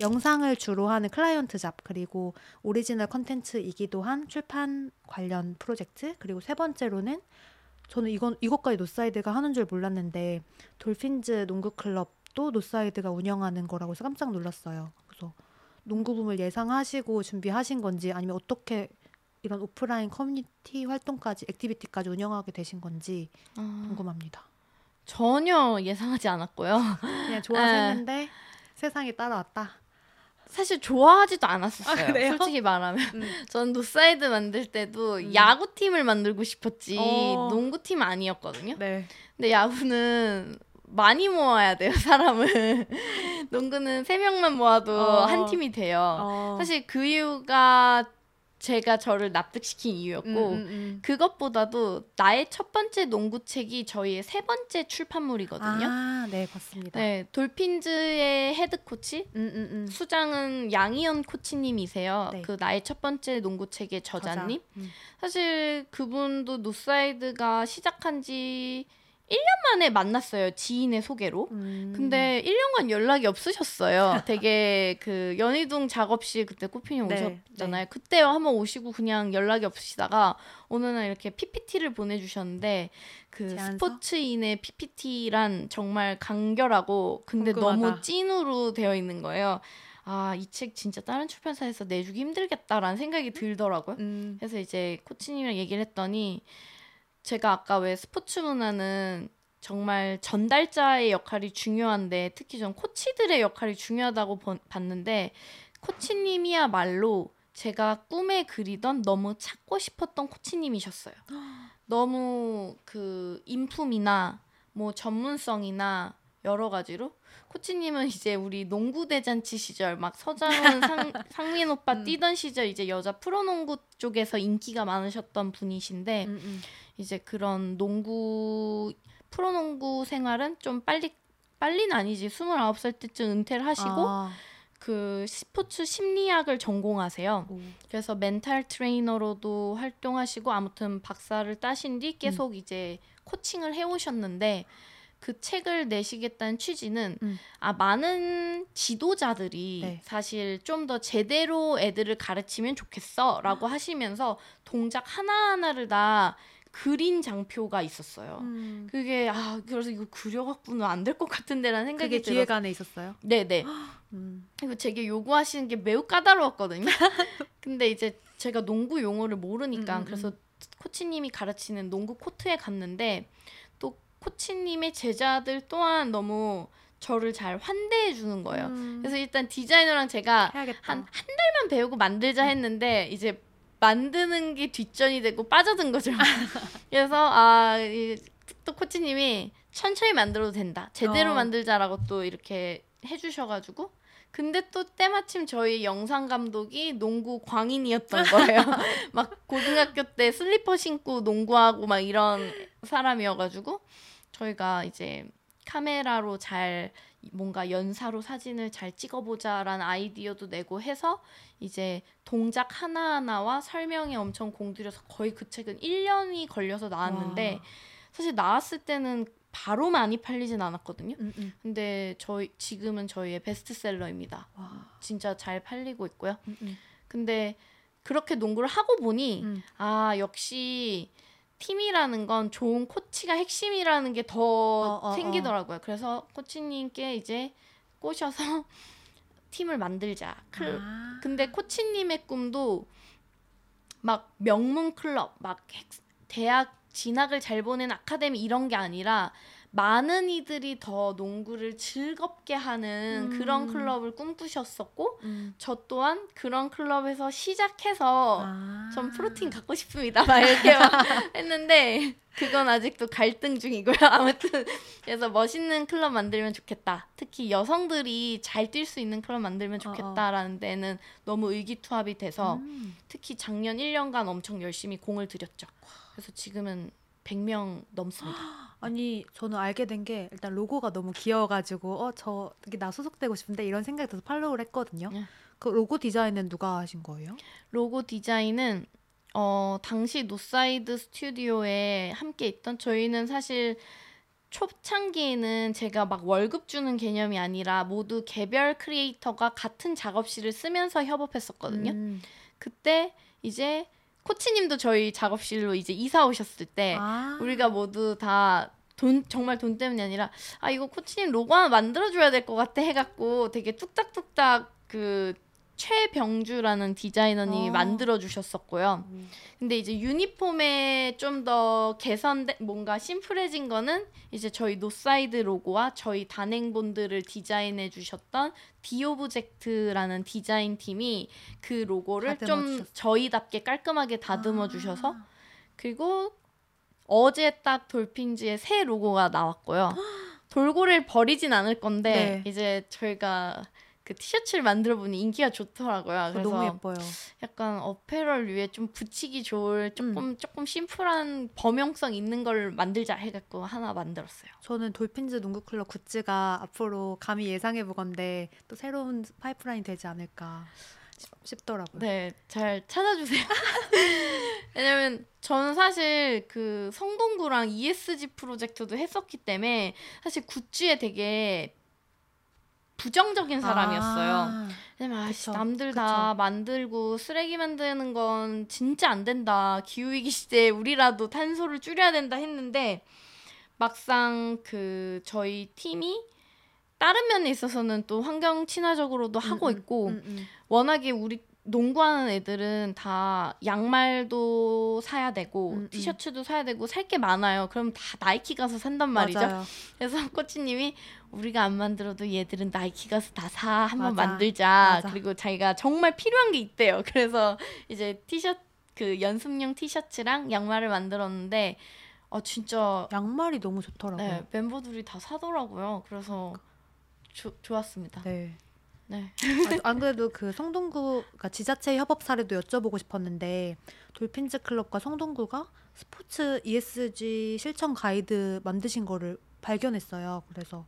영상을 주로 하는 client job 그리고 오리지널 컨텐츠이기도 한 출판 관련 프로젝트 그리고 세 번째로는 저는 이건 이것까지 노사이드가 하는 줄 몰랐는데 돌핀즈 농구 클럽 도 노사이드가 운영하는 거라고 해서 깜짝 놀랐어요. 그래서 농구붐을 예상하시고 준비하신 건지 아니면 어떻게 이런 오프라인 커뮤니티 활동까지 activity까지 운영하게 되신 건지 어, 궁금합니다. 전혀 예상하지 않았고요. 그냥 좋아서 에. 했는데 세상이 따라왔다. 사실 좋아하지도 않았었어요. 아? 솔직히 말하면. 음. 전 NOSIDE 만들 때도 음. 야구팀을 만들고 싶었지 어. 농구팀 아니었거든요. 네. 근데 야구는 많이 모아야 돼요, 사람을. 농구는 세 명만 모아도 어. 한 팀이 돼요. 어. 사실 그 이유가 제가 저를 납득시킨 이유였고 음, 음, 음. 그것보다도 나의 첫 번째 농구책이 저희의 세 번째 출판물이거든요. 아, 네, 봤습니다. 네, Dolphins의 head coach 음, 음, 음. 수장은 양희연 코치님이세요. 네. 그 나의 첫 번째 농구책의 저자님. 저자. 음. 사실 그분도 NOSIDE가 시작한 지 1년 만에 만났어요. 지인의 소개로. 음. 근데 1년간 연락이 없으셨어요. 되게 그 연희동 작업실 그때 꽃피님 네, 오셨잖아요. 그때 한번 오시고 그냥 연락이 없으시다가 어느 날 이렇게 PPT를 보내주셨는데 그 제안서? 스포츠인의 PPT란 정말 간결하고 근데 궁금하다. 너무 찐으로 되어 있는 거예요. 아, 이 책 진짜 다른 출판사에서 내주기 힘들겠다라는 생각이 들더라고요. 음. 그래서 이제 코치님이랑 얘기를 했더니 제가 아까 왜 스포츠 문화는 정말 전달자의 역할이 중요한데 특히 전 코치들의 역할이 중요하다고 번- 봤는데 코치님이야말로 제가 꿈에 그리던 너무 찾고 싶었던 코치님이셨어요. 너무 그 인품이나 뭐 전문성이나 여러 가지로 코치님은 이제 우리 농구 대잔치 시절 막 서장훈 상, 상민 오빠 음. 뛰던 시절 이제 여자 프로농구 쪽에서 인기가 많으셨던 분이신데 음, 음. 이제 그런 농구 프로농구 생활은 좀 빨리 빨리는 아니지 29살 때쯤 은퇴를 하시고 아, 그 스포츠 심리학을 전공하세요. 오. 그래서 멘탈 트레이너로도 활동하시고 아무튼 박사를 따신 뒤 계속 이제 코칭을 해오셨는데 그 책을 내시겠다는 취지는 음. 아 많은 지도자들이 네. 사실 좀 더 제대로 애들을 가르치면 좋겠어라고 하시면서 동작 하나 하나를 다 그린 장표가 있었어요. 음. 그게 아 그래서 이거 그려갖고는 안 될 것 같은데라는 생각이 그게 들어서 기획안에 있었어요? 네네 음. 그리고 제게 요구하시는 게 매우 까다로웠거든요. 근데 이제 제가 농구 용어를 모르니까 음, 음, 그래서 코치님이 가르치는 농구 코트에 갔는데 또 코치님의 제자들 또한 너무 저를 잘 환대해 주는 거예요. 음. 그래서 일단 디자이너랑 제가. 한 한 달만 배우고 만들자 했는데 이제 만드는 게 뒷전이 되고 빠져든 거죠. 그래서 아 또 코치님이 천천히 만들어도 된다. 제대로 어. 만들자라고 또 이렇게 해주셔가지고 근데 또 때마침 저희 영상 감독이 농구 광인이었던 거예요. 막 고등학교 때 슬리퍼 신고 농구하고 막 이런 사람이어가지고 저희가 이제 카메라로 잘 뭔가 연사로 사진을 잘 찍어보자라는 아이디어도 내고 해서 이제 동작 하나하나와 설명에 엄청 공들여서 거의 그 책은 1년이 걸려서 나왔는데 와. 사실 나왔을 때는 바로 많이 팔리진 않았거든요. 음, 음. 근데 저희 지금은 저희의 베스트셀러입니다. 와. 진짜 잘 팔리고 있고요. 음, 음. 근데 그렇게 농구를 하고 보니 음. 아 역시 팀이라는 건 좋은 코치가 핵심이라는 게더 어, 어, 생기더라고요. 그래서 코치님께 이제 꼬셔서 팀을 만들자. 클- 아. 근데 코치님의 꿈도 막 명문 클럽, 막 핵- 대학 진학을 잘 보낸 아카데미 이런 게 아니라 많은 이들이 더 농구를 즐겁게 하는 음. 그런 클럽을 꿈꾸셨었고 음. 저 또한 그런 클럽에서 시작해서 아. 전 프로틴 갖고 싶습니다. 막 이렇게 막 했는데 그건 아직도 갈등 중이고요. 아무튼 그래서 멋있는 클럽 만들면 좋겠다. 특히 여성들이 잘 뛸 수 있는 클럽 만들면 좋겠다라는 데는 너무 의기투합이 돼서 음. 특히 작년 1년간 엄청 열심히 공을 들였죠. 그래서 지금은 100명 넘습니다. 아니 저는 알게 된 게 일단 로고가 너무 귀여워가지고 어저 나 소속되고 싶은데 이런 생각이 들어서 follow를 했거든요. 네. 그 로고 디자인은 누가 하신 거예요? 로고 디자인은 어 당시 NOSIDE 스튜디오에 함께 있던 저희는 사실 초창기에는 제가 막 월급 주는 개념이 아니라 모두 개별 creator가 같은 작업실을 쓰면서 협업했었거든요. 음. 그때 이제 코치님도 저희 작업실로 이제 이사 오셨을 때 아. 우리가 모두 다 돈 정말 돈 때문이 아니라 아 이거 코치님 로고 하나 만들어줘야 될 것 같아 해갖고 되게 뚝딱뚝딱 그 최병주라는 디자이너님이 어. 만들어 주셨었고요. 음. 근데 이제 유니폼에 좀 더 개선된 뭔가 심플해진 거는 이제 저희 NOSIDE 로고와 저희 단행본들을 디자인해 주셨던 The Object라는 디자인 팀이 그 로고를 좀 주셨어요. 저희답게 깔끔하게 다듬어 아. 주셔서 그리고 어제 딱 Dolphins의 새 로고가 나왔고요. 돌고래를 버리진 않을 건데 네. 이제 저희가 그 티셔츠를 만들어 보니 인기가 좋더라고요. 그거 그래서 너무 예뻐요. 약간 apparel 위에 좀 붙이기 좋을 조금 조금 심플한 범용성 있는 걸 만들자 해갖고 하나 만들었어요. 저는 Dolphins 농구 클럽 굿즈가 앞으로 감히 예상해 보건데 또 새로운 파이프라인 되지 않을까 싶, 싶더라고요. 네, 잘 찾아주세요. 왜냐면 저는 사실 그 성동구랑 ESG 프로젝트도 했었기 때문에 사실 굿즈에 되게 부정적인 사람이었어요. 아, 왜냐면 아씨 그쵸, 남들 다 만들고 쓰레기 만드는 건 진짜 안 된다. 기후 위기 시대에 우리라도 탄소를 줄여야 된다 했는데 막상 그 저희 팀이 다른 면에 있어서는 또 환경 친화적으로도 하고 음, 음, 있고 음, 음. 워낙에 우리 농구하는 애들은 다 양말도 사야 되고 음, 음. 티셔츠도 사야 되고 살 게 많아요. 그럼 다 나이키 가서 산단 말이죠. 맞아요. 그래서 코치님이 우리가 안 만들어도 얘들은 나이키 가서 다 사 한번. 만들자. 맞아. 그리고 자기가 정말 필요한 게 있대요. 그래서 이제 티셔츠 그 연습용 티셔츠랑 양말을 만들었는데 어 진짜 양말이 너무 좋더라고요. 네, 멤버들이 다 사더라고요. 그래서 조, 좋았습니다. 네. 네. 아, 안 그래도 그 성동구가 지자체 협업 사례도 여쭤보고 싶었는데 돌핀즈 클럽과 성동구가 스포츠 ESG 실천 가이드 만드신 거를 발견했어요. 그래서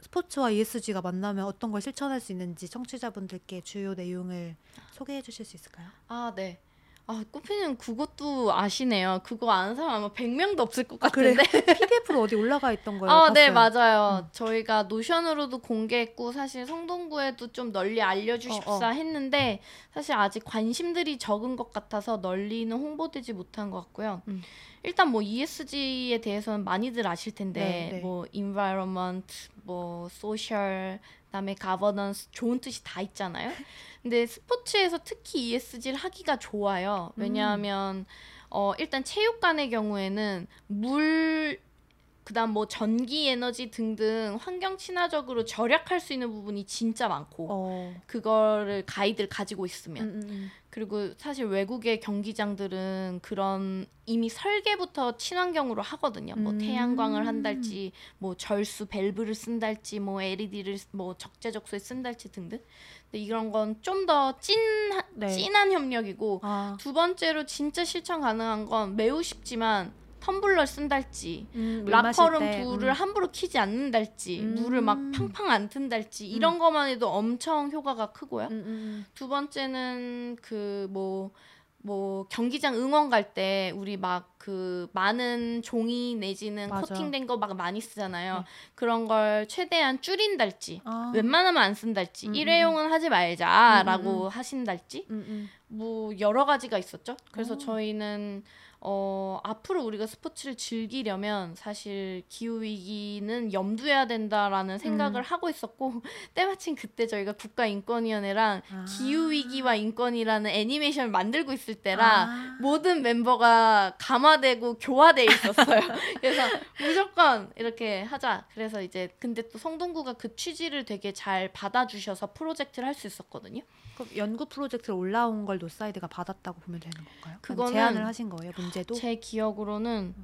스포츠와 ESG가 만나면 어떤 걸 실천할 수 있는지 청취자분들께 주요 내용을 소개해 주실 수 있을까요? 아, 네. 아, 꽃피님 그것도 아시네요. 그거 아는 사람 아마 100명도 없을 것 아? 같은데. PDF로 어디 올라가 있던 거예요. 아, 네, 봤어요. 맞아요. 저희가 노션으로도 공개했고 사실 성동구에도 좀 널리 알려 주십사 어, 어. 했는데 사실 아직 관심들이 적은 것 같아서 널리는 홍보되지 못한 것 같고요. 음. 일단 뭐 ESG에 대해서는 많이들 아실 텐데 네, 네. 뭐 environment, 뭐 social, 그다음에 governance 좋은 뜻이 다 있잖아요. 근데 스포츠에서 특히 ESG를 하기가 좋아요. 음. 왜냐하면 어 일단 체육관의 경우에는 물 그다음 뭐 전기 에너지 등등 환경 친화적으로 절약할 수 있는 부분이 진짜 많고 어. 그거를 가이드를 가지고 있으면 음, 음, 음. 그리고 사실 외국의 경기장들은 그런 이미 설계부터 친환경으로 하거든요. 뭐 음. 태양광을 한달지, 뭐 절수 밸브를 쓴달지, 뭐 LED를 뭐 적재적소에 쓴달지 등등. 근데 이런 건 좀 더 찐, 네. 찐한 협력이고 아, 두 번째로 진짜 실천 가능한 건 매우 쉽지만 텀블러 쓴달지, 음, 때, 불을 음. 함부로 켜지 않는달지, 음. 물을 막 팡팡 안 튼달지 이런 것만 해도 엄청 효과가 크고요. 음, 음, 두 번째는 그뭐뭐 경기장 응원 갈 때 우리 막 그 많은 종이 내지는 맞아. 코팅된 거 막 많이 쓰잖아요. 네. 그런 걸 최대한 줄인달지. 아. 웬만하면 안 쓴달지. 음, 음, 일회용은 하지 말자라고 음, 음. 하신달지. 음, 음. 뭐 여러 가지가 있었죠. 그래서 오. 저희는 어 앞으로 우리가 스포츠를 즐기려면 사실 기후 위기는 염두해야 된다라는 생각을 음. 하고 있었고 때마침 그때 저희가 국가인권위원회랑 아. 기후 위기와 인권이라는 애니메이션을 만들고 있을 때라 아. 모든 멤버가 감화되고 교화돼 있었어요. 그래서 무조건 이렇게 하자. 그래서 이제 근데 또 성동구가 그 취지를 되게 잘 받아주셔서 프로젝트를 할 수 있었거든요. 그럼 연구 프로젝트로 올라온 걸 NOSIDE가 받았다고 보면 되는 건가요? 그거는 제안을 하신 거예요, 문제도? 제 기억으로는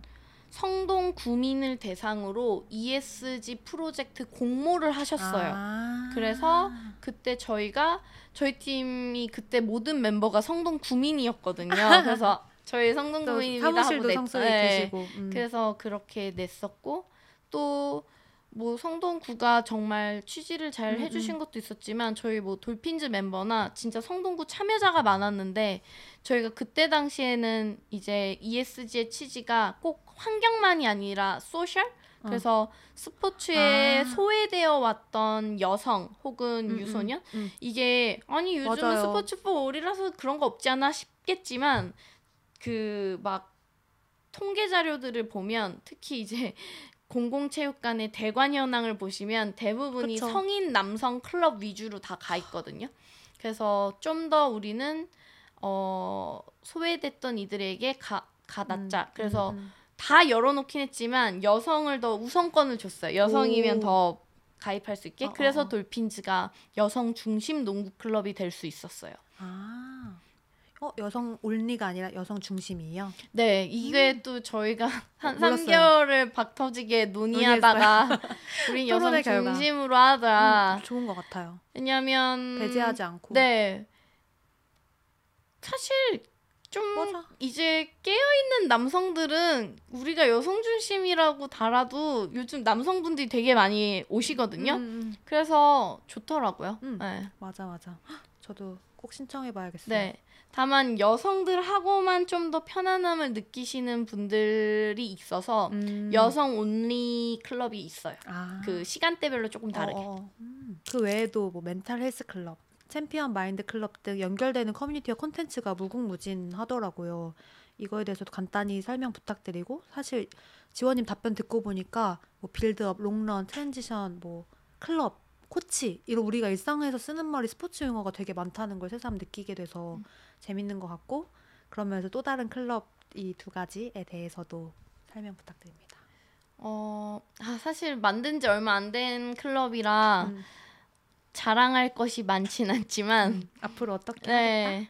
성동 구민을 대상으로 ESG 프로젝트 공모를 하셨어요. 아. 그래서 그때 저희가 저희 팀이 그때 모든 멤버가 성동 구민이었거든요. 그래서 저희 또 성동구입니다 하고 냈- 네. 계시고. 음. 그래서 그렇게 냈었고 또 뭐 성동구가 정말 취지를 잘 음, 해주신 음. 것도 있었지만 저희 뭐 돌핀즈 멤버나 진짜 성동구 참여자가 많았는데 저희가 그때 당시에는 이제 ESG의 취지가 꼭 환경만이 아니라 소셜 어. 그래서 스포츠에 아. 소외되어 왔던 여성 혹은 음, 음, 유소년 음. 이게 아니 요즘은 맞아요. 스포츠 포올이라서 그런 거 없지 않아 싶겠지만 그 막 통계 자료들을 보면 특히 이제 공공체육관의 대관 현황을 보시면 대부분이 그쵸. 성인 남성 클럽 위주로 다 가 있거든요. 그래서 좀 더 우리는 어 소외됐던 이들에게 가 가닿자. 음, 그래서 음, 음. 다 열어놓긴 했지만 여성을 더 우선권을 줬어요. 여성이면 오. 더 가입할 수 있게. 어, 그래서 어, 어. 돌핀즈가 여성 중심 농구 클럽이 될 수 있었어요. 아. 어, 여성 올리가 아니라 여성 중심이에요. 네, 이게 또 저희가 한 음. 몰랐어요. 3개월을 박터지게 논의하다가 우린 여성. 중심으로 하자. 음, 좋은 것 같아요. 왜냐면 배제하지 않고. 네. 사실 좀 맞아. 이제 깨어 있는 남성들은 우리가 여성 중심이라고 달아도 요즘 남성분들이 되게 많이 오시거든요. 음, 음, 그래서 좋더라고요. 음. 네. 맞아, 맞아. 헉, 저도 꼭 신청해봐야겠어요. 네. 다만 여성들하고만 좀 더 편안함을 느끼시는 분들이 있어서 음. 여성 only 클럽이 있어요. 아. 그 시간대별로 조금 다르게. 어, 어. 음. 그 외에도 뭐 Mental Health Club, Champion Mind Club 등 연결되는 커뮤니티와 콘텐츠가 무궁무진하더라고요. 이거에 대해서도 간단히 설명 부탁드리고 사실 지원님 답변 듣고 보니까 뭐 빌드업, 롱런, transition, 뭐 클럽, 코치 이런 우리가 일상에서 쓰는 말이 스포츠 용어가 되게 많다는 걸 새삼 느끼게 돼서 재밌는 것 같고 그러면서 또 다른 클럽 이 두 가지에 대해서도 설명 부탁드립니다. 어, 아, 사실 만든 지 얼마 안 된 클럽이라 음. 자랑할 것이 많진 않지만 음, 앞으로 어떻게 하겠다? 네.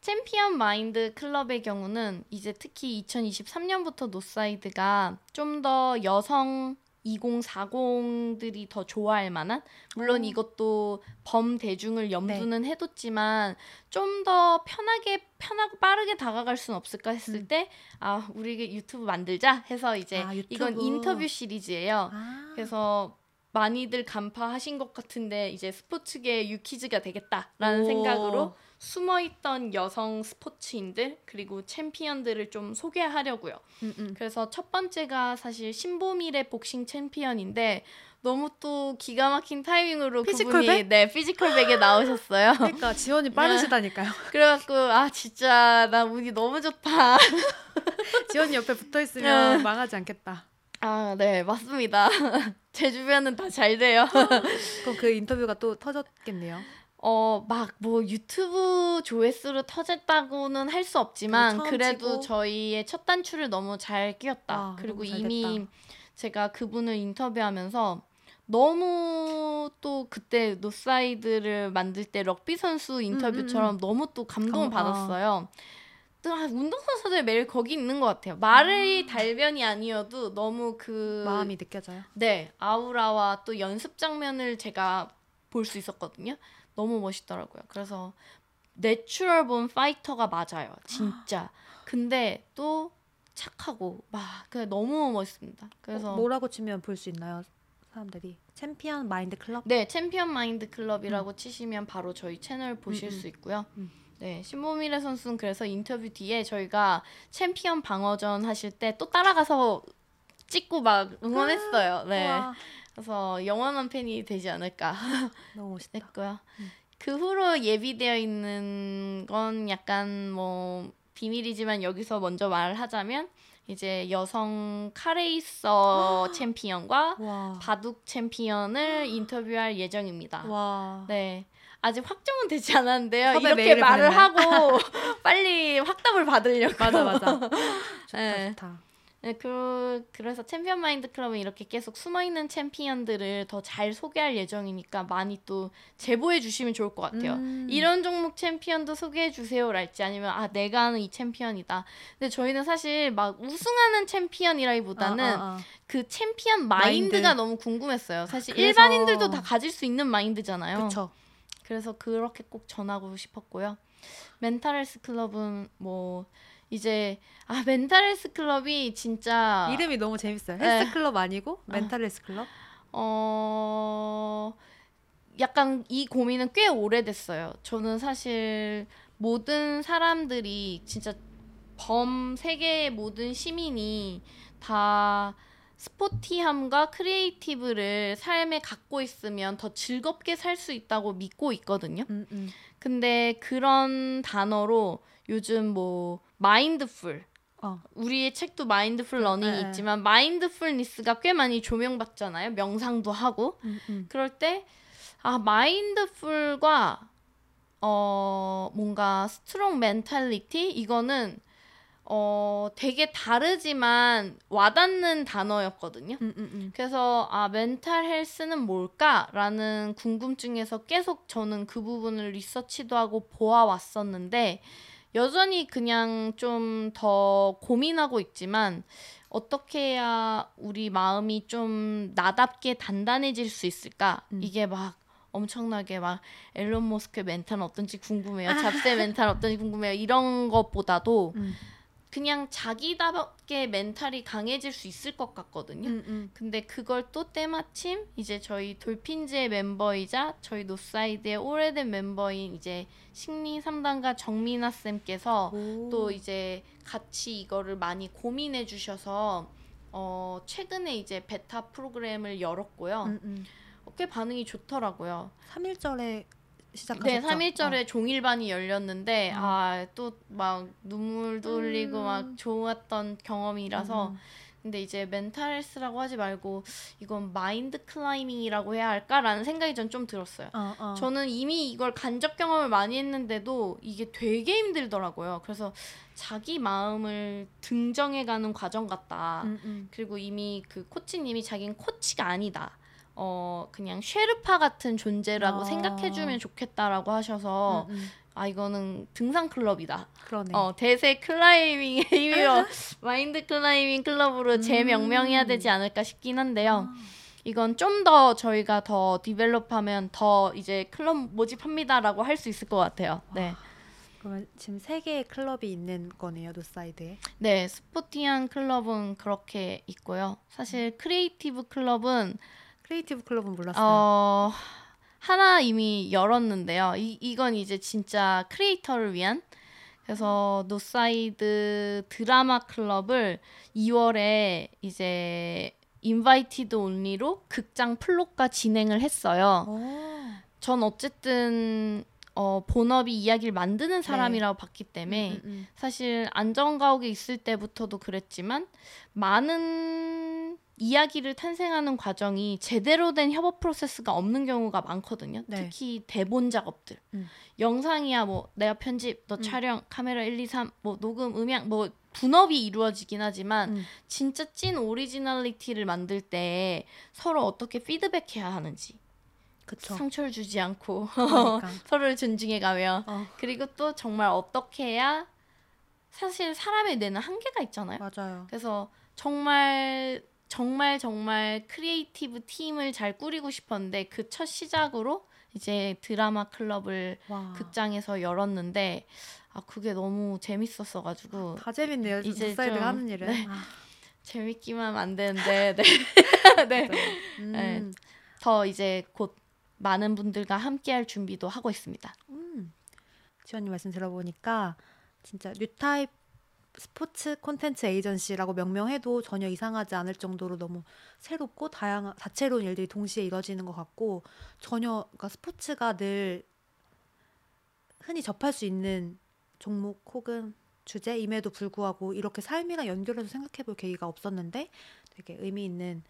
Champion Mind Club의 경우는 이제 특히 2023년부터 NOSIDE가 좀 더 여성 2040들이 더 좋아할 만한 물론 오. 이것도 범 대중을 염두는 해뒀지만 좀 더 편하게 편하고 빠르게 다가갈 수는 없을까 했을 음. 때아 우리 유튜브 만들자 해서 이제 아, 이건. 인터뷰 시리즈예요. 아. 그래서 많이들 간파하신 것 같은데 이제 스포츠계 유키즈가 되겠다라는 오. 생각으로 숨어있던 여성 스포츠인들 그리고 챔피언들을 좀 소개하려고요. 음, 음. 그래서 첫 번째가 사실 신보미래 복싱 챔피언인데 너무 또 기가 막힌 타이밍으로 Physical 백? 그분이 네 Physical 백에 나오셨어요. 그러니까 지원이 빠르시다니까요. 그래갖고 아 진짜 나 운이 너무 좋다. 지원이 옆에 붙어 있으면 망하지 않겠다. 아 네 맞습니다. 제 주변은 다 잘 돼요. 그럼 그 인터뷰가 또 터졌겠네요. 어, 막 뭐 유튜브 조회수로 터졌다고는 할 수 없지만 그래도 치고. 저희의 첫 단추를 너무 잘 끼웠다. 아, 그리고 너무 이미. 제가 그분을 인터뷰하면서 너무 또 그때 NOSIDE를 만들 때 럭비 선수 인터뷰처럼 너무 또 감동을 어, 받았어요. 또 아, 운동선수들 매일 거기 있는 것 같아요. 말의 달변이 아니어도 너무 그 마음이 느껴져요. 네, 아우라와 또 연습 장면을 제가 볼 수 있었거든요. 너무 멋있더라고요. 그래서 natural born fighter가 맞아요. 진짜. 근데 또 착하고 막 그냥 너무 멋있습니다. 그래서 어, 뭐라고 치면 볼 수 있나요? 사람들이 Champion Mind Club. 네, Champion Mind Club이라고 치시면 바로 저희 채널 보실 음, 음. 수 있고요. 음. 네, 신보미래 선수는 그래서 인터뷰 뒤에 저희가 챔피언 방어전 하실 때 또 따라가서 찍고 막 응원했어요. 네. 우와, 그래서 영원한 팬이 되지 않을까 너무 멋있다. 했고요. 음. 그 후로 예비되어 있는 건 약간 뭐 비밀이지만 여기서 먼저 말을 하자면 이제 여성 카레이서 챔피언과 와. 바둑 챔피언을 인터뷰할 예정입니다. 와. 네. 아직 확정은 되지 않았는데요. 이렇게 말을 보냈나요? 하고 빨리 확답을 받으려고. 맞아 맞아. 좋다 네. 좋다. 네, 그, 그래서 챔피언 마인드 클럽은 이렇게 계속 숨어있는 챔피언들을 더 잘 소개할 예정이니까 많이 또 제보해 주시면 좋을 것 같아요. 음. 이런 종목 챔피언도 소개해 주세요랄지 아니면 아 내가 아는 이 챔피언이다. 근데 저희는 사실 막 우승하는 챔피언이라기보다는 아, 아, 아. 그 챔피언 마인드가 마인드. 너무 궁금했어요. 사실 그래서- 일반인들도 다 가질 수 있는 마인드잖아요. 그쵸. 그래서 그렇게 꼭 전하고 싶었고요. mental health 클럽은 뭐 이제 아 mental health 클럽이 진짜 이름이 너무 재밌어요. 네. 헬스 클럽 아니고 mental health 클럽. 어 약간 이 고민은 꽤 오래됐어요. 저는 사실 모든 사람들이 진짜 범 세계의 모든 시민이 다 스포티함과 creative를 삶에 갖고 있으면 더 즐겁게 살 수 있다고 믿고 있거든요. 음, 음. 근데 그런 단어로 요즘 뭐 mindful 어. 우리의 책도 mindful running이 네, 네. 있지만 mindfulness가 꽤 많이 조명받잖아요. 명상도 하고 음, 음. 그럴 때 아 mindful과 어 뭔가 strong mentality 이거는 어 되게 다르지만 와닿는 단어였거든요. 음, 음, 음. 그래서 아 mental health는 뭘까라는 궁금증에서 계속 저는 그 부분을 리서치도 하고 보아 왔었는데 여전히 그냥 좀 더 고민하고 있지만 어떻게 해야 우리 마음이 좀 나답게 단단해질 수 있을까? 음. 이게 막 엄청나게 막 일론 머스크의 멘탈은 어떤지 궁금해요. 잡스의 멘탈 어떤지 궁금해요. 이런 것보다도 음. 그냥 자기답게 멘탈이 강해질 수 있을 것 같거든요. 음, 음. 근데 그걸 또 때마침 이제 저희 돌핀즈의 멤버이자 저희 노사이드의 오래된 멤버인 이제 심리 상담가 정민아 쌤께서 오. 또 이제 같이 이거를 많이 고민해 주셔서 어 최근에 이제 베타 프로그램을 열었고요. 음, 음. 꽤 반응이 좋더라고요. 3일절에 시작하셨죠? 네, 3일절에 종일반이 열렸는데 어. 아또 막 눈물도 흘리고 음. 막 좋았던 경험이라서 음. 근데 이제 mental health라고 하지 말고 이건 mind climbing이라고 해야 할까라는 생각이 전 좀 들었어요. 어, 어. 저는 이미 이걸 간접 경험을 많이 했는데도 이게 되게 힘들더라고요. 그래서 자기 마음을 등정해가는 과정 같다. 음, 음. 그리고 이미 그 코치님이 자기는 코치가 아니다. 어 그냥 쉐르파 같은 존재라고 아. 생각해주면 좋겠다라고 하셔서 음, 음. 아 이거는 등산 클럽이다. 그러네. 어 대세 climbing의 의미로 mind climbing 클럽으로 재명명해야 음. 되지 않을까 싶긴 한데요. 아. 이건 좀 더 저희가 더 develop하면 더 이제 클럽 모집합니다라고 할 수 있을 것 같아요. 네, 그러면 지금 세 개의 클럽이 있는 거네요, 노사이드에. 네 스포티한 클럽은 그렇게 있고요. 사실 creative 클럽은 creative 클럽은 몰랐어요. 어 하나 이미 열었는데요. 이 이건 이제 진짜 creator를 위한 그래서 노사이드 드라마 클럽을 2월에 이제 invited only로 극장 플롯과 진행을 했어요. 오. 전 어쨌든 어 본업이 이야기를 만드는 사람이라고 봤기 때문에 음, 음, 사실 안전가옥에 있을 때부터도 그랬지만 많은 이야기를 탄생하는 과정이 제대로 된 협업 프로세스가 없는 경우가 많거든요. 네. 특히 대본 작업들. 음. 영상이야 뭐 내가 편집, 너 음. 촬영, 카메라 1, 2, 3, 뭐 녹음, 음향 뭐 분업이 이루어지긴 하지만 음. 진짜 찐 originality를 만들 때 서로 어떻게 피드백해야 하는지 그쵸. 상처를 주지 않고 그러니까. 서로를 존중해 가며 어, 그리고 또 정말 어떻게 해야 사실 사람의 뇌는 한계가 있잖아요. 맞아요. 그래서 정말 정말 정말 creative 팀을 잘 꾸리고 싶었는데 그 첫 시작으로 이제 드라마 클럽을 와. 극장에서 열었는데 아 그게 너무 재밌었어 가지고 다 재밌네요. 이제 노사이드가 좀- 하는 일은. 네. 아, 재밌기만 안 되는데 네. 네. 음. 네. 더 이제 곧 많은 분들과 함께 할 준비도 하고 있습니다. 음. 지원님 말씀 들어보니까 진짜 뉴타입 스포츠 콘텐츠 에이전시라고 명명해도 전혀 이상하지 않을 정도로 너무 새롭고 다양한 다채로운 일들이 동시에 이뤄지는 것 같고 전혀 그러니까 스포츠가 늘 흔히 접할 수 있는 종목 혹은 주제임에도 불구하고 이렇게 삶이랑 연결해서 생각해볼 계기가 없었는데 되게 의미 있는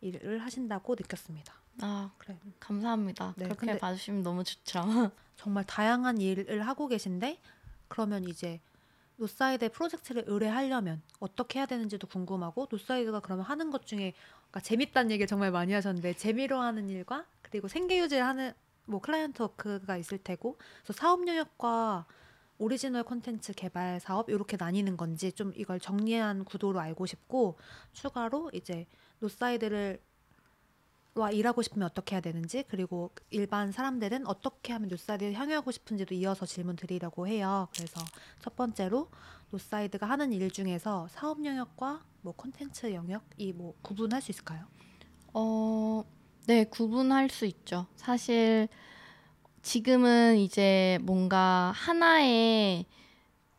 일을 하신다고 느꼈습니다. 아 그래 감사합니다. 네, 그렇게 봐주시면 너무 좋죠. 정말 다양한 일을 하고 계신데 그러면 이제 노사이드의 프로젝트를 의뢰하려면 어떻게 해야 되는지도 궁금하고 노사이드가 그러면 하는 것 중에 그러니까 재밌다는 얘기를 정말 많이 하셨는데 재미로 하는 일과 그리고 생계 유지를 하는 뭐 client work가 있을 테고 그래서 사업 영역과 오리지널 콘텐츠 개발 사업 이렇게 나뉘는 건지 좀 이걸 정리한 구도로 알고 싶고 추가로 이제 노사이드를 와 일하고 싶으면 어떻게 해야 되는지 그리고 일반 사람들은 어떻게 하면 노사이드를 향유하고 싶은지도 이어서 질문 드리려고 해요. 그래서 첫 번째로 노사이드가 하는 일 중에서 사업 영역과 뭐 콘텐츠 영역 이 뭐 구분할 수 있을까요? 어, 네, 구분할 수 있죠. 사실 지금은 이제 뭔가 하나의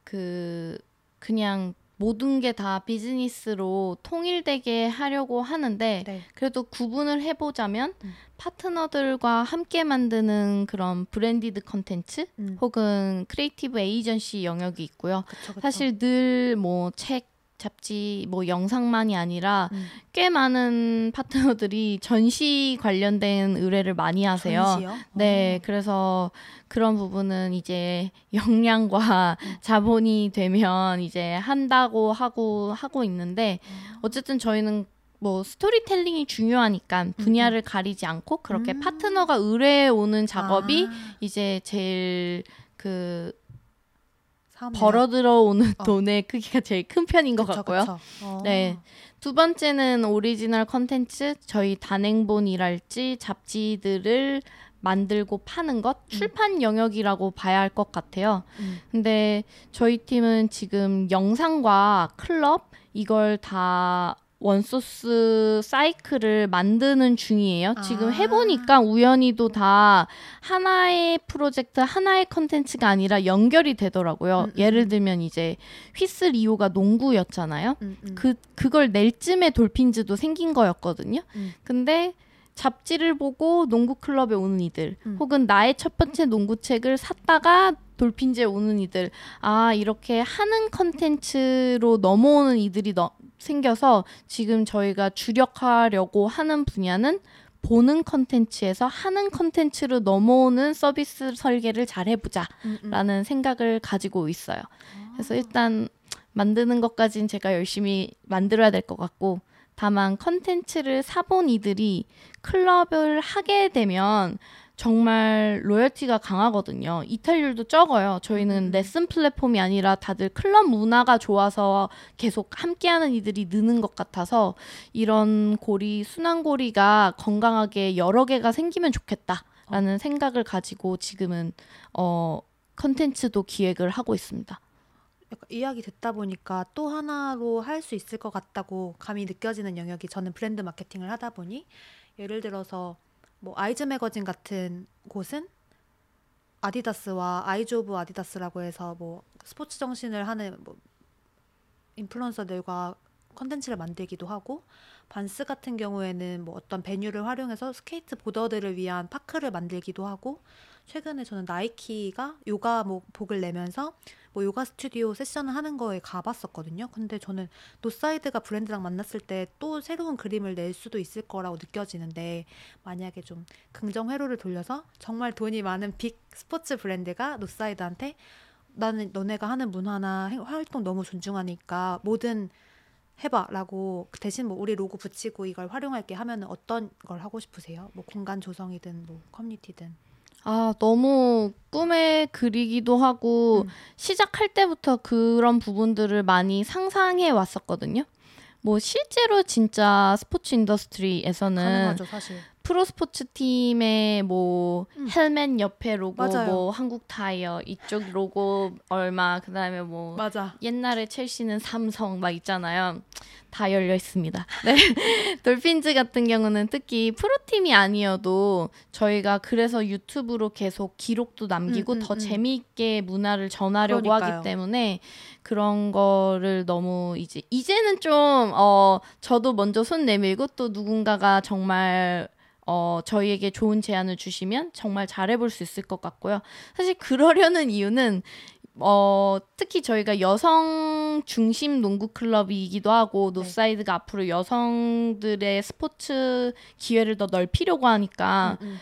그 그냥 모든 게 다 비즈니스로 통일되게 하려고 하는데 네. 그래도 구분을 해보자면 음. 파트너들과 함께 만드는 그런 branded 컨텐츠 음, 혹은 creative 에이전시 영역이 있고요. 그쵸, 그쵸. 사실 늘 뭐 책, 잡지, 뭐 영상만이 아니라 음, 꽤 많은 파트너들이 전시 관련된 의뢰를 많이 하세요. 전시요? 네, 어. 그래서 그런 부분은 이제 역량과 음. 자본이 되면 이제 한다고 하고 하고 있는데 어. 어쨌든 저희는 뭐 스토리텔링이 중요하니까 분야를 가리지 않고 그렇게 음. 파트너가 의뢰해 오는 작업이 아, 이제 제일 그. 벌어 들어오는 어. 돈의 크기가 제일 큰 편인 것 그쵸, 같고요. 그쵸. 어. 네. 두 번째는 오리지널 컨텐츠, 저희 단행본이랄지 잡지들을 만들고 파는 것, 출판 영역이라고 봐야 할 것 같아요. 음. 근데 저희 팀은 지금 영상과 클럽 이걸 다 one source 사이클을 만드는 중이에요. 지금 아. 해보니까 우연히도 다 하나의 프로젝트, 하나의 컨텐츠가 아니라 연결이 되더라고요. 음, 음, 예를 음. 들면 이제 휘슬 2호가 농구였잖아요. 음, 음. 그 그걸 낼 쯤에 돌핀즈도 생긴 거였거든요. 음. 근데 잡지를 보고 농구 클럽에 오는 이들, 음. 혹은 나의 첫 번째 농구 책을 샀다가 돌핀즈에 오는 이들, 아 이렇게 하는 컨텐츠로 넘어오는 이들이 너, 생겨서 지금 저희가 주력하려고 하는 분야는 보는 컨텐츠에서 하는 컨텐츠로 넘어오는 서비스 설계를 잘 해보자라는 음, 음. 생각을 가지고 있어요. 아. 그래서 일단 만드는 것까진 제가 열심히 만들어야 될 것 같고 다만 컨텐츠를 사본 이들이 클럽을 하게 되면 정말 loyalty가 강하거든요. 이탈률도 적어요. 저희는 음. 레슨 플랫폼이 아니라 다들 클럽 문화가 좋아서 계속 함께하는 이들이 느는 것 같아서 이런 고리 순환 고리가 건강하게 여러 개가 생기면 좋겠다라는 생각을 가지고 지금은 어 컨텐츠도 기획을 하고 있습니다. 약간 이야기 듣다 보니까 또 하나로 할 수 있을 것 같다고 감이 느껴지는 영역이 저는 브랜드 마케팅을 하다 보니 예를 들어서 뭐 eyes 매거진 같은 곳은 아디다스와 eyes of 아디다스라고 해서 뭐 스포츠 정신을 하는 뭐 인플루언서들과 컨텐츠를 만들기도 하고 반스 같은 경우에는 뭐 어떤 venue를 활용해서 skateboarder들을 위한 park를 만들기도 하고 최근에 저는 나이키가 요가 뭐 복을 내면서 뭐 요가 스튜디오 세션을 하는 거에 가봤었거든요. 근데 저는 NOSIDE가 브랜드랑 만났을 때 또 새로운 그림을 낼 수도 있을 거라고 느껴지는데 만약에 좀 긍정 회로를 돌려서 정말 돈이 많은 big 스포츠 브랜드가 NOSIDE한테 나는 너네가 하는 문화나 행- 활동 너무 존중하니까 뭐든 해봐라고 대신 뭐 우리 로고 붙이고 이걸 활용할게 하면은 어떤 걸 하고 싶으세요? 뭐 공간 조성이든 뭐 커뮤니티든. 아, 너무 꿈에 그리기도 하고 음. 시작할 때부터 그런 부분들을 많이 상상해 왔었거든요. 뭐 실제로 진짜 sports industry에서는 가능하죠 사실. 프로 스포츠 팀의 뭐 음. 헬멧 옆에 로고 맞아요. 뭐 한국 타이어 이쪽 로고 얼마 그다음에 뭐 맞아. 옛날에 첼시는 삼성 막 있잖아요. 다 열려 있습니다. 네. 돌핀즈 같은 경우는 특히 프로팀이 아니어도 저희가 그래서 유튜브로 계속 기록도 남기고 음, 음, 더 음. 재미있게 문화를 전하려고 그러니까요. 하기 때문에 그런 거를 너무 이제 이제는 좀 어 저도 먼저 손 내밀고 또 누군가가 정말 어, 저희에게 좋은 제안을 주시면 정말 잘해볼 수 있을 것 같고요. 사실 그러려는 이유는 어, 특히 저희가 여성 중심 농구 클럽이기도 하고 네. NOSIDE가 앞으로 여성들의 스포츠 기회를 더 넓히려고 하니까 음,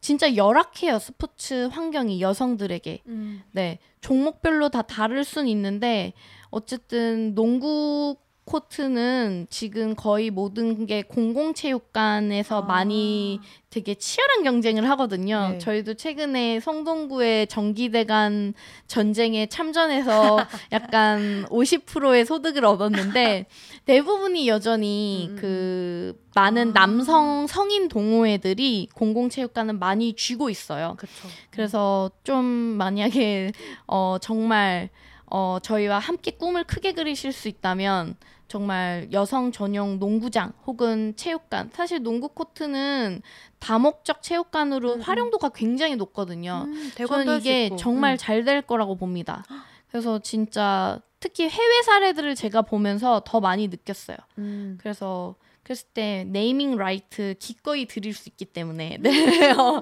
진짜 열악해요 스포츠 환경이 여성들에게 음. 네 종목별로 다 다를 순 있는데 어쨌든 농구 코트는 지금 거의 모든 게 공공체육관에서 아. 많이 되게 치열한 경쟁을 하거든요. 네. 저희도 최근에 성동구의 정기대관 전쟁에 참전해서 약간 50%의 소득을 얻었는데 대부분이 여전히 음, 음, 그 많은 아. 남성 성인 동호회들이 공공체육관은 많이 쥐고 있어요. 그렇죠. 그래서 좀 만약에 어 정말 어 저희와 함께 꿈을 크게 그리실 수 있다면 정말 여성 전용 농구장 혹은 체육관 사실 농구 코트는 다목적 체육관으로 음, 음. 활용도가 굉장히 높거든요. 음, 저는 이게. 정말 음. 잘될 거라고 봅니다. 그래서 진짜 특히 해외 사례들을 제가 보면서 더 많이 느꼈어요. 음. 그래서 그랬을 때 naming right 기꺼이 드릴 수 있기 때문에 네. 어,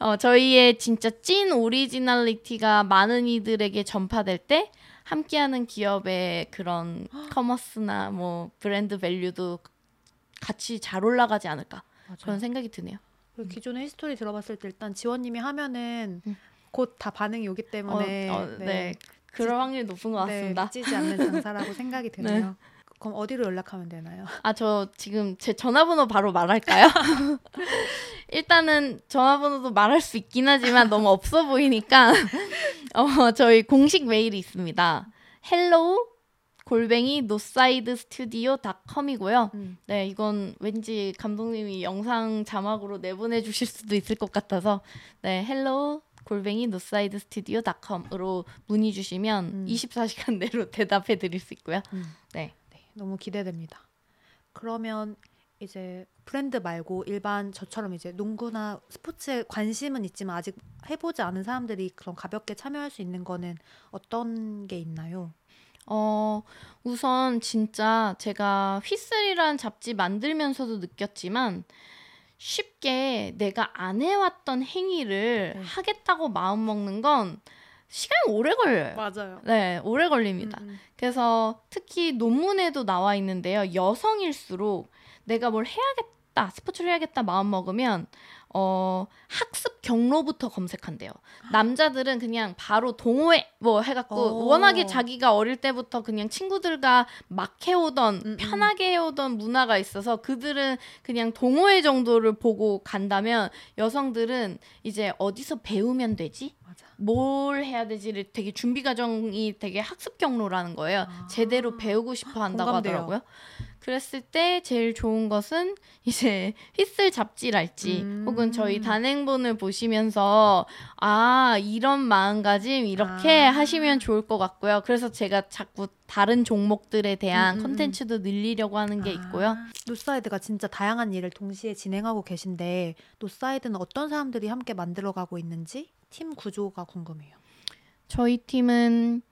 어, 저희의 진짜 찐 originality가 많은 이들에게 전파될 때 함께하는 기업의 그런 commerce나 뭐 brand value도 같이 잘 올라가지 않을까 맞아요. 그런 생각이 드네요. 그리고 기존의 history 들어봤을 때 일단 지원님이 하면은 음. 곧 다 반응이 오기 때문에 어, 어, 네. 그럴 확률이 높은 것 같습니다. 네, 밑지지 않는 장사라고 생각이 드네요. 그럼 어디로 연락하면 되나요? 아, 저 지금 제 전화번호 바로 말할까요? 일단은 전화번호도 말할 수 있긴 하지만 너무 없어 보이니까 어, 저희 공식 메일이 있습니다. hello 골뱅이 nosidestudio dot com이고요. 음. 네, 이건 왠지 감독님이 영상 자막으로 내보내 주실 수도 있을 것 같아서 네, hello 골뱅이 nosidestudio dot com으로 문의 주시면 음. 24시간 내로 대답해 드릴 수 있고요. 음. 네. 네, 너무 기대됩니다. 그러면 이제 브랜드 말고 일반 저처럼 이제 농구나 스포츠에 관심은 있지만 아직 해보지 않은 사람들이 그런 가볍게 참여할 수 있는 거는 어떤 게 있나요? 어, 우선 진짜 제가 휘슬이라는 잡지 만들면서도 느꼈지만 쉽게 내가 안 해왔던 행위를 네. 하겠다고 마음 먹는 건 시간이 오래 걸려요. 맞아요. 네, 오래 걸립니다. 음, 음. 그래서 특히 논문에도 나와 있는데요. 여성일수록 내가 뭘 해야겠다, 스포츠를 해야겠다 마음 먹으면 어, 학습 경로부터 검색한대요. 남자들은 그냥 바로 동호회 뭐 해갖고 오. 워낙에 자기가 어릴 때부터 그냥 친구들과 막 해오던 음, 음. 편하게 해오던 문화가 있어서 그들은 그냥 동호회 정도를 보고 간다면 여성들은 이제 어디서 배우면 되지? 맞아. 뭘 해야 되지를 되게 준비 과정이 되게 학습 경로라는 거예요. 아. 제대로 배우고 싶어 한다고 공감돼요. 하더라고요. 그랬을 때 제일 좋은 것은 이제 휘슬 잡지랄지 음. 혹은 저희 단행본을 보시면서 아 이런 마음가짐 이렇게 아. 하시면 좋을 것 같고요. 그래서 제가 자꾸 다른 종목들에 대한 음, 음, 음. 컨텐츠도 늘리려고 하는 게 있고요. 아, NOSIDE가 진짜 다양한 일을 동시에 진행하고 계신데 NOSIDE는 어떤 사람들이 함께 만들어가고 있는지 팀 구조가 궁금해요. 저희 팀은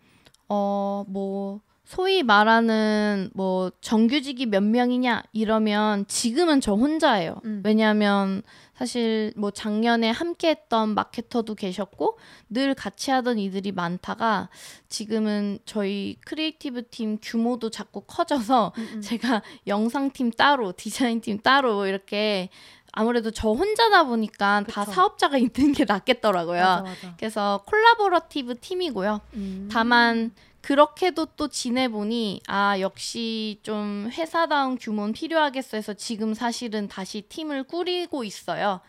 어뭐 소위 말하는 뭐 정규직이 몇 명이냐 이러면 지금은 저 혼자예요. 음. 왜냐하면 사실 뭐 작년에 함께 했던 마케터도 계셨고 늘 같이 하던 이들이 많다가 지금은 저희 creative 팀 규모도 자꾸 커져서 음, 제가 영상팀 따로 디자인팀 따로 이렇게 아무래도 저 혼자다 보니까 다 그쵸. 사업자가 있는 게 낫겠더라고요. 맞아 맞아. 그래서 collaborative 팀이고요. 음. 다만 그렇게도 또 지내보니 아 역시 좀 회사다운 규모는 필요하겠어 해서 지금 사실은 다시 팀을 꾸리고 있어요.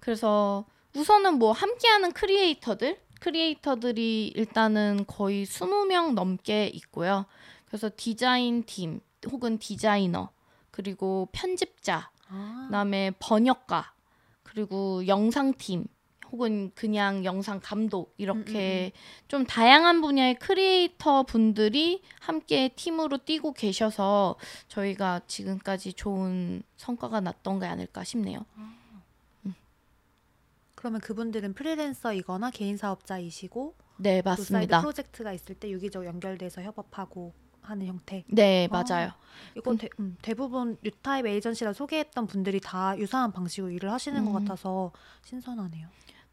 그래서 우선은 뭐 함께하는 크리에이터들 크리에이터들이 일단은 거의 20명 넘게 있고요. 그래서 디자인 팀 혹은 디자이너 그리고 편집자 아, 그다음에 번역가 그리고 영상팀 혹은 그냥 영상 감독 이렇게 좀 다양한 분야의 크리에이터 분들이 함께 팀으로 뛰고 계셔서 저희가 지금까지 좋은 성과가 났던 게 아닐까 싶네요. 그러면 그분들은 프리랜서이거나 개인 사업자이시고 네, 노사이드 맞습니다. 프로젝트가 있을 때 유기적 연결돼서 협업하고 하는 형태. 네, 아. 맞아요. 이거 대, 음, 대부분 뉴타입 에이전시라 소개했던 분들이 다 유사한 방식으로 일을 하시는 것 음. 같아서 신선하네요.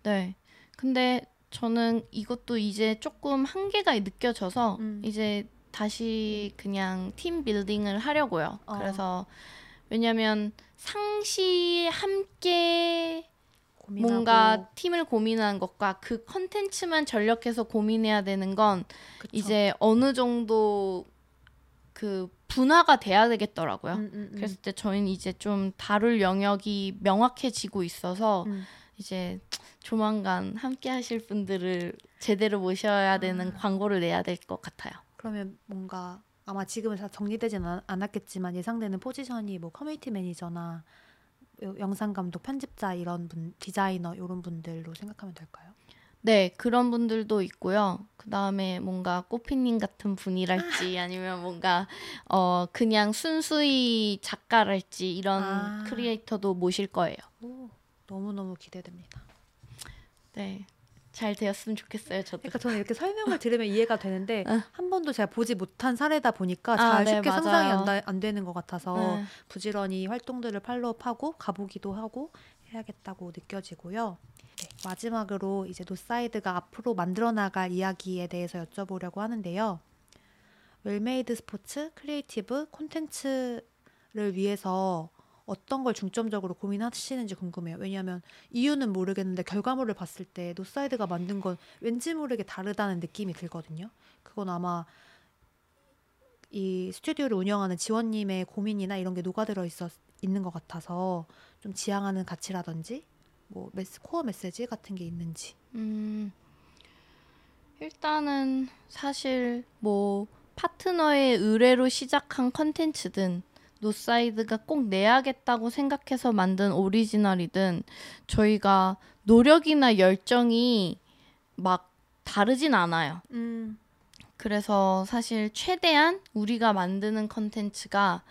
네. 근데 저는 이것도 이제 조금 한계가 느껴져서 음. 이제 다시 그냥 팀 빌딩을 하려고요. 어. 그래서 왜냐면 상시 함께 고민하고 뭔가 팀을 고민하는 것과 그 컨텐츠만 전력해서 고민해야 되는 건 그쵸. 이제 어느 정도 그 분화가 돼야 되겠더라고요. 음, 음, 음. 그랬을 때 저희는 이제 좀 다룰 영역이 명확해지고 있어서 음. 이제 조만간 함께 하실 분들을 제대로 모셔야 되는 아. 광고를 내야 될 것 같아요. 그러면 뭔가 아마 지금은 다 정리되진 않- 않았겠지만 예상되는 포지션이 뭐 커뮤니티 매니저나 요- 영상 감독, 편집자 이런 분, 디자이너 이런 분들로 생각하면 될까요? 네, 그런 분들도 있고요. 그 다음에 뭔가 꼬피님 같은 분이랄지 아니면 뭔가 어 그냥 순수히 작가랄지 이런 아. creator도 모실 거예요. 오, 너무 너무 기대됩니다. 네, 잘 되었으면 좋겠어요. 저도. 그러니까 저는 이렇게 설명을 들으면 이해가 되는데 어. 한 번도 제가 보지 못한 사례다 보니까 아, 잘 네, 쉽게 맞아요. 상상이 안, 다- 안 되는 것 같아서 네. 부지런히 활동들을 follow하고 가보기도 하고 해야겠다고 느껴지고요. 네, 마지막으로 이제 노사이드가 앞으로 만들어 나갈 이야기에 대해서 여쭤보려고 하는데요. well-made 스포츠 creative 콘텐츠를 위해서 어떤 걸 중점적으로 고민하시는지 궁금해요. 왜냐하면 이유는 모르겠는데 결과물을 봤을 때 노사이드가 만든 건 왠지 모르게 다르다는 느낌이 들거든요. 그건 아마 이 스튜디오를 운영하는 지원님의 고민이나 이런 게 녹아들어 있어 있는 것 같아서 좀 지향하는 가치라든지 뭐 메시, core 메시지 같은 게 있는지. 음, 일단은 사실 뭐 파트너의 의뢰로 시작한 컨텐츠든 노사이드가 꼭 내야겠다고 생각해서 만든 오리지널이든 저희가 노력이나 열정이 막 다르진 않아요. 음, 그래서 사실 최대한 우리가 만드는 컨텐츠가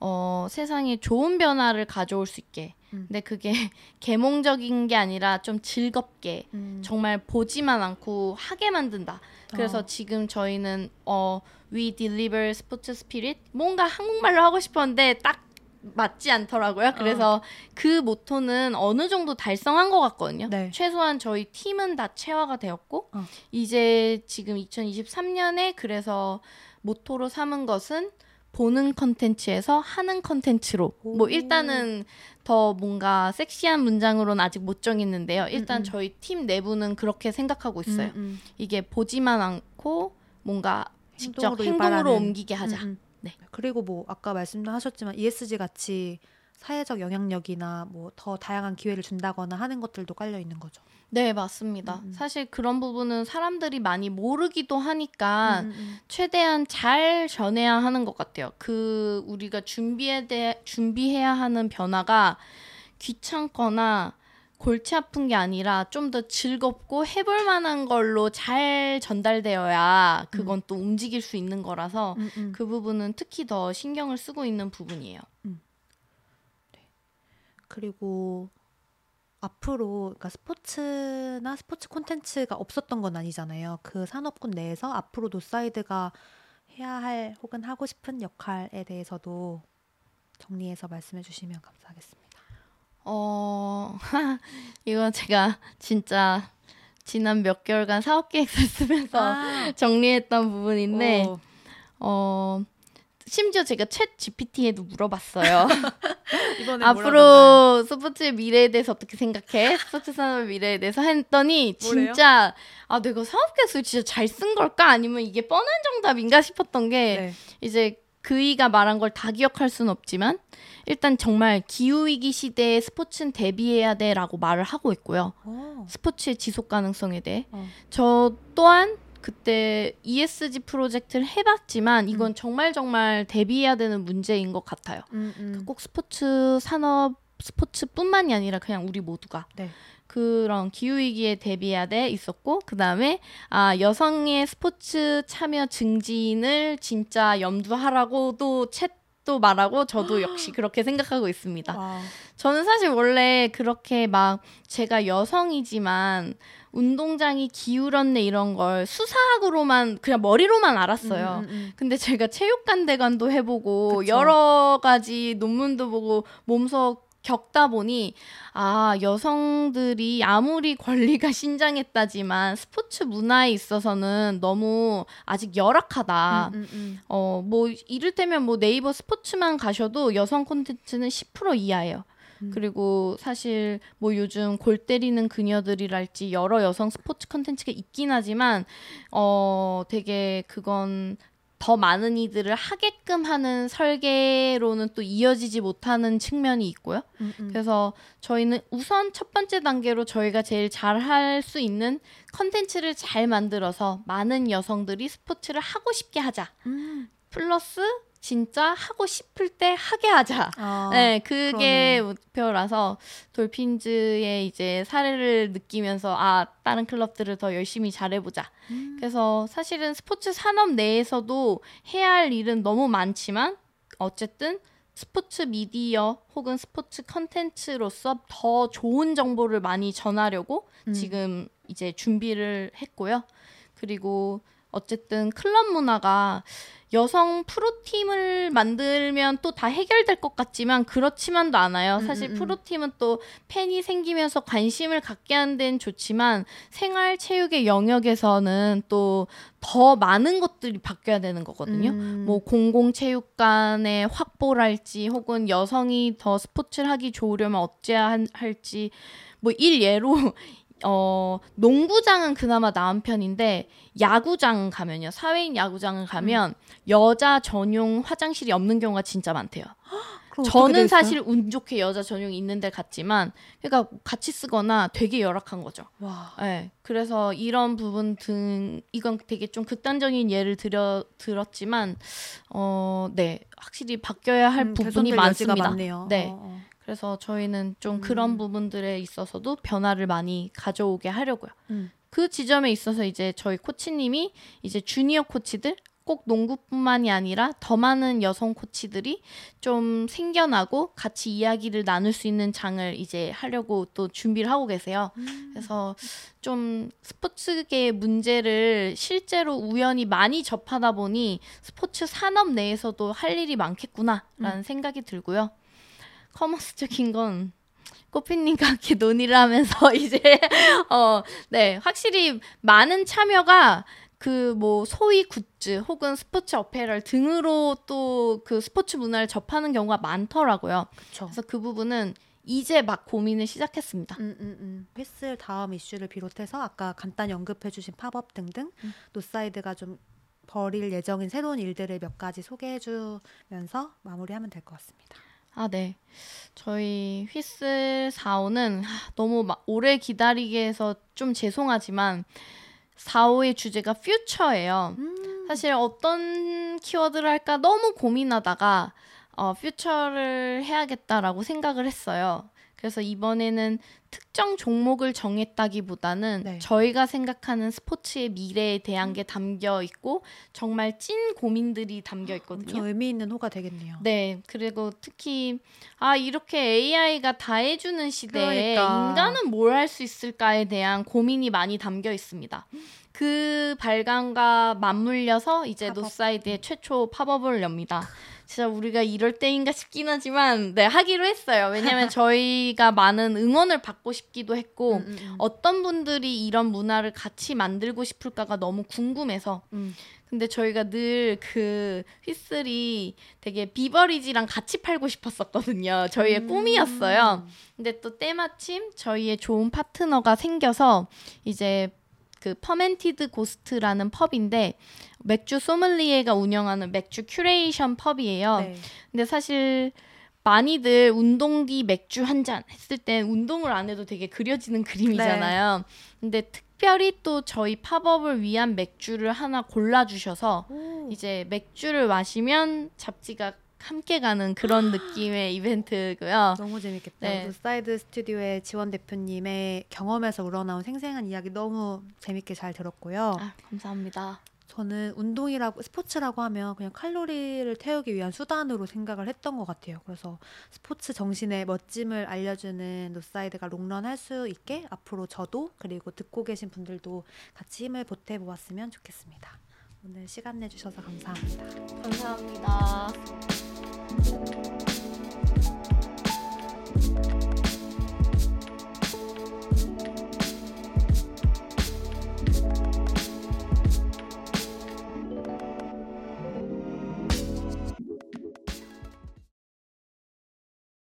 어, 세상에 좋은 변화를 가져올 수 있게. 음. 근데 그게 계몽적인 게 아니라 좀 즐겁게 음. 정말 보지만 않고 하게 만든다. 그래서 어. 지금 저희는 어 we deliver sports spirit 뭔가 한국말로 하고 싶었는데 딱 맞지 않더라고요. 그래서 그 모토는 어느 정도 달성한 것 같거든요. 네. 최소한 저희 팀은 다 체화가 되었고 어. 이제 지금 2023년에 그래서 모토로 삼은 것은 보는 컨텐츠에서 하는 컨텐츠로 뭐 오. 일단은 더 뭔가 섹시한 문장으로는 아직 못 정했는데요. 일단 음, 음. 저희 팀 내부는 그렇게 생각하고 있어요. 음, 음. 이게 보지만 않고 뭔가 직접 행동으로 행동으로. 옮기게 하자. 음, 음. 네. 그리고 뭐 아까 말씀하셨지만 ESG 같이 사회적 영향력이나 뭐 더 다양한 기회를 준다거나 하는 것들도 깔려 있는 거죠. 네, 맞습니다. 음, 음. 사실 그런 부분은 사람들이 많이 모르기도 하니까 음, 음, 최대한 잘 전해야 하는 것 같아요. 그 우리가 준비에 대해 준비해야 하는 변화가 귀찮거나 골치 아픈 게 아니라 좀 더 즐겁고 해볼 만한 걸로 잘 전달되어야 그건 또 움직일 수 있는 거라서 음, 음. 그 부분은 특히 더 신경을 쓰고 있는 부분이에요. 그리고 앞으로 그러니까 스포츠나 스포츠 콘텐츠가 없었던 건 아니잖아요. 그 산업군 내에서 앞으로 노사이드가 해야 할 혹은 하고 싶은 역할에 대해서도 정리해서 말씀해 주시면 감사하겠습니다. 어, 이거 제가 진짜 지난 몇 개월간 사업 계획을 쓰면서 아, 정리했던 부분인데, 오. 어, 심지어 제가 챗 GPT에도 물어봤어요. 앞으로 스포츠의 미래에 대해서 어떻게 생각해? 스포츠 산업의 미래에 대해서 했더니 뭐래요? 진짜 아 내가 사업 계획을 진짜 잘 쓴 걸까? 아니면 이게 뻔한 정답인가 싶었던 게 네. 이제 그이가 말한 걸 다 기억할 수는 없지만 일단 정말 기후 위기 시대에 스포츠는 대비해야 돼라고 말을 하고 있고요. 오. 스포츠의 지속 가능성에 대해 어. 저 또한 그때 ESG 프로젝트를 해봤지만 이건 정말 정말 대비해야 되는 문제인 것 같아요. 음, 음. 꼭 스포츠 산업 스포츠뿐만이 아니라 그냥 우리 모두가 네. 그런 기후 위기에 대비해야 돼 있었고 그 다음에 아 여성의 스포츠 참여 증진을 진짜 염두하라고도 챗도 말하고 저도 역시 그렇게 생각하고 있습니다. 와. 저는 사실 원래 그렇게 막 제가 여성이지만 운동장이 기울었네 이런 걸 수사학으로만 그냥 머리로만 알았어요. 음, 음, 음. 근데 제가 체육관 대관도 해보고 그쵸. 여러 가지 논문도 보고 몸소 겪다 보니 아 여성들이 아무리 권리가 신장했다지만 스포츠 문화에 있어서는 너무 아직 열악하다. 음, 음, 음. 어뭐 이를테면 뭐 네이버 스포츠만 가셔도 여성 콘텐츠는 10% 이하예요. 음. 그리고 사실 뭐 요즘 골 때리는 그녀들이랄지 여러 여성 스포츠 컨텐츠가 있긴 하지만 어 되게 그건 더 많은 이들을 하게끔 하는 설계로는 또 이어지지 못하는 측면이 있고요. 음, 음. 그래서 저희는 우선 첫 번째 단계로 저희가 제일 잘 할 수 있는 컨텐츠를 잘 만들어서 많은 여성들이 스포츠를 하고 싶게 하자. 음. 플러스 진짜 하고 싶을 때 하게 하자. 아, 네, 그게 그러네. 목표라서 돌핀즈의 이제 사례를 느끼면서 아 다른 클럽들을 더 열심히 잘해보자. 음. 그래서 사실은 스포츠 산업 내에서도 해야 할 일은 너무 많지만 어쨌든 스포츠 미디어 혹은 스포츠 컨텐츠로서 더 좋은 정보를 많이 전하려고 음. 지금 이제 준비를 했고요. 그리고 어쨌든 클럽 문화가 여성 프로팀을 만들면 또 다 해결될 것 같지만 그렇지만도 않아요. 음, 사실 음, 음. 프로팀은 또 팬이 생기면서 관심을 갖게 하는 데는 좋지만 생활 체육의 영역에서는 또 더 많은 것들이 바뀌어야 되는 거거든요. 음. 뭐 공공체육관의 확보랄지 혹은 여성이 더 스포츠를 하기 좋으려면 어찌해야 한- 할지 뭐 일 예로 어 농구장은 그나마 나은 편인데 야구장 가면요 사회인 야구장을 가면 여자 전용 화장실이 없는 경우가 진짜 많대요. 저는? 사실 운 좋게 여자 전용이 있는데 갔지만 그러니까 같이 쓰거나 되게 열악한 거죠. 와. 네, 그래서 이런 부분 등 이건 되게 좀 극단적인 예를 들어 들었지만 어, 네, 확실히 바뀌어야 할 음, 부분이 많습니다. 네. 어, 어. 그래서 저희는 좀 음. 그런 부분들에 있어서도 변화를 많이 가져오게 하려고요. 음. 그 지점에 있어서 이제 저희 코치님이 이제 주니어 코치들 꼭 농구뿐만이 아니라 더 많은 여성 코치들이 좀 생겨나고 같이 이야기를 나눌 수 있는 장을 이제 하려고 또 준비를 하고 계세요. 음. 그래서 좀 스포츠계의 문제를 실제로 우연히 많이 접하다 보니 스포츠 산업 내에서도 할 일이 많겠구나라는 생각이 들고요. commerce적인 건 꼬피님과 함께 논의를 하면서 이제 어, 네, 확실히 많은 참여가 그 뭐 소위 굿즈 혹은 sports apparel 등으로 또 그 스포츠 문화를 접하는 경우가 많더라고요. 그쵸. 그래서 그 부분은 이제 막 고민을 시작했습니다. 음, 음, 음. 휘슬 다음 이슈를 비롯해서 아까 간단히 언급해주신 팝업 등등 음. 노사이드가 좀 벌일 예정인 새로운 일들을 몇 가지 소개해주면서 마무리하면 될 것 같습니다. 아, 네. 저희 휘슬 4호는 너무 마- 오래 기다리게 해서 좀 죄송하지만 4호의 주제가 퓨처예요. 음. 사실 어떤 키워드를 할까 너무 고민하다가 어, 퓨처를 해야겠다라고 생각을 했어요. 그래서 이번에는 특정 종목을 정했다기보다는 네. 저희가 생각하는 스포츠의 미래에 대한 게 담겨 있고 정말 찐 고민들이 담겨 있거든요. 엄청 의미 있는 호가 되겠네요. 네, 그리고 특히 아 이렇게 AI가 다 해주는 시대에 그러니까. 인간은 뭘 할 수 있을까에 대한 고민이 많이 담겨 있습니다. 그 발간과 맞물려서 이제 팝업. 노사이드의 최초 팝업을 엽니다. 진짜 우리가 이럴 때인가 싶긴 하지만 네 하기로 했어요. 왜냐하면 저희가 많은 응원을 받고 싶기도 했고 음, 음, 음. 어떤 분들이 이런 문화를 같이 만들고 싶을까가 너무 궁금해서 음. 근데 저희가 늘 그 휘슬이 되게 beverage랑 같이 팔고 싶었었거든요. 저희의 음. 꿈이었어요. 근데 또 때마침 저희의 좋은 파트너가 생겨서 이제 그 퍼멘티드 고스트라는 펍인데 맥주 소믈리에가 운영하는 맥주 큐레이션 펍이에요. 네. 근데 사실 많이들 운동 뒤 맥주 한 잔 했을 때 운동을 안 해도 되게 그려지는 그림이잖아요. 근데 특별히 또 저희 팝업을 위한 맥주를 하나 골라주셔서 오. 이제 맥주를 마시면 잡지가 함께 가는 그런 느낌의 이벤트고요. 너무 재밌겠다. 네. 노사이드 스튜디오의 지원 대표님의 경험에서 우러나온 생생한 이야기 너무 재밌게 잘 들었고요. 아, 감사합니다. 저는 운동이라고 스포츠라고 하면 그냥 칼로리를 태우기 위한 수단으로 생각을 했던 것 같아요. 그래서 스포츠 정신의 멋짐을 알려주는 노사이드가 롱런 할 수 있게 앞으로 저도 그리고 듣고 계신 분들도 같이 힘을 보태 보았으면 좋겠습니다. 오늘 시간 내주셔서 감사합니다. 감사합니다.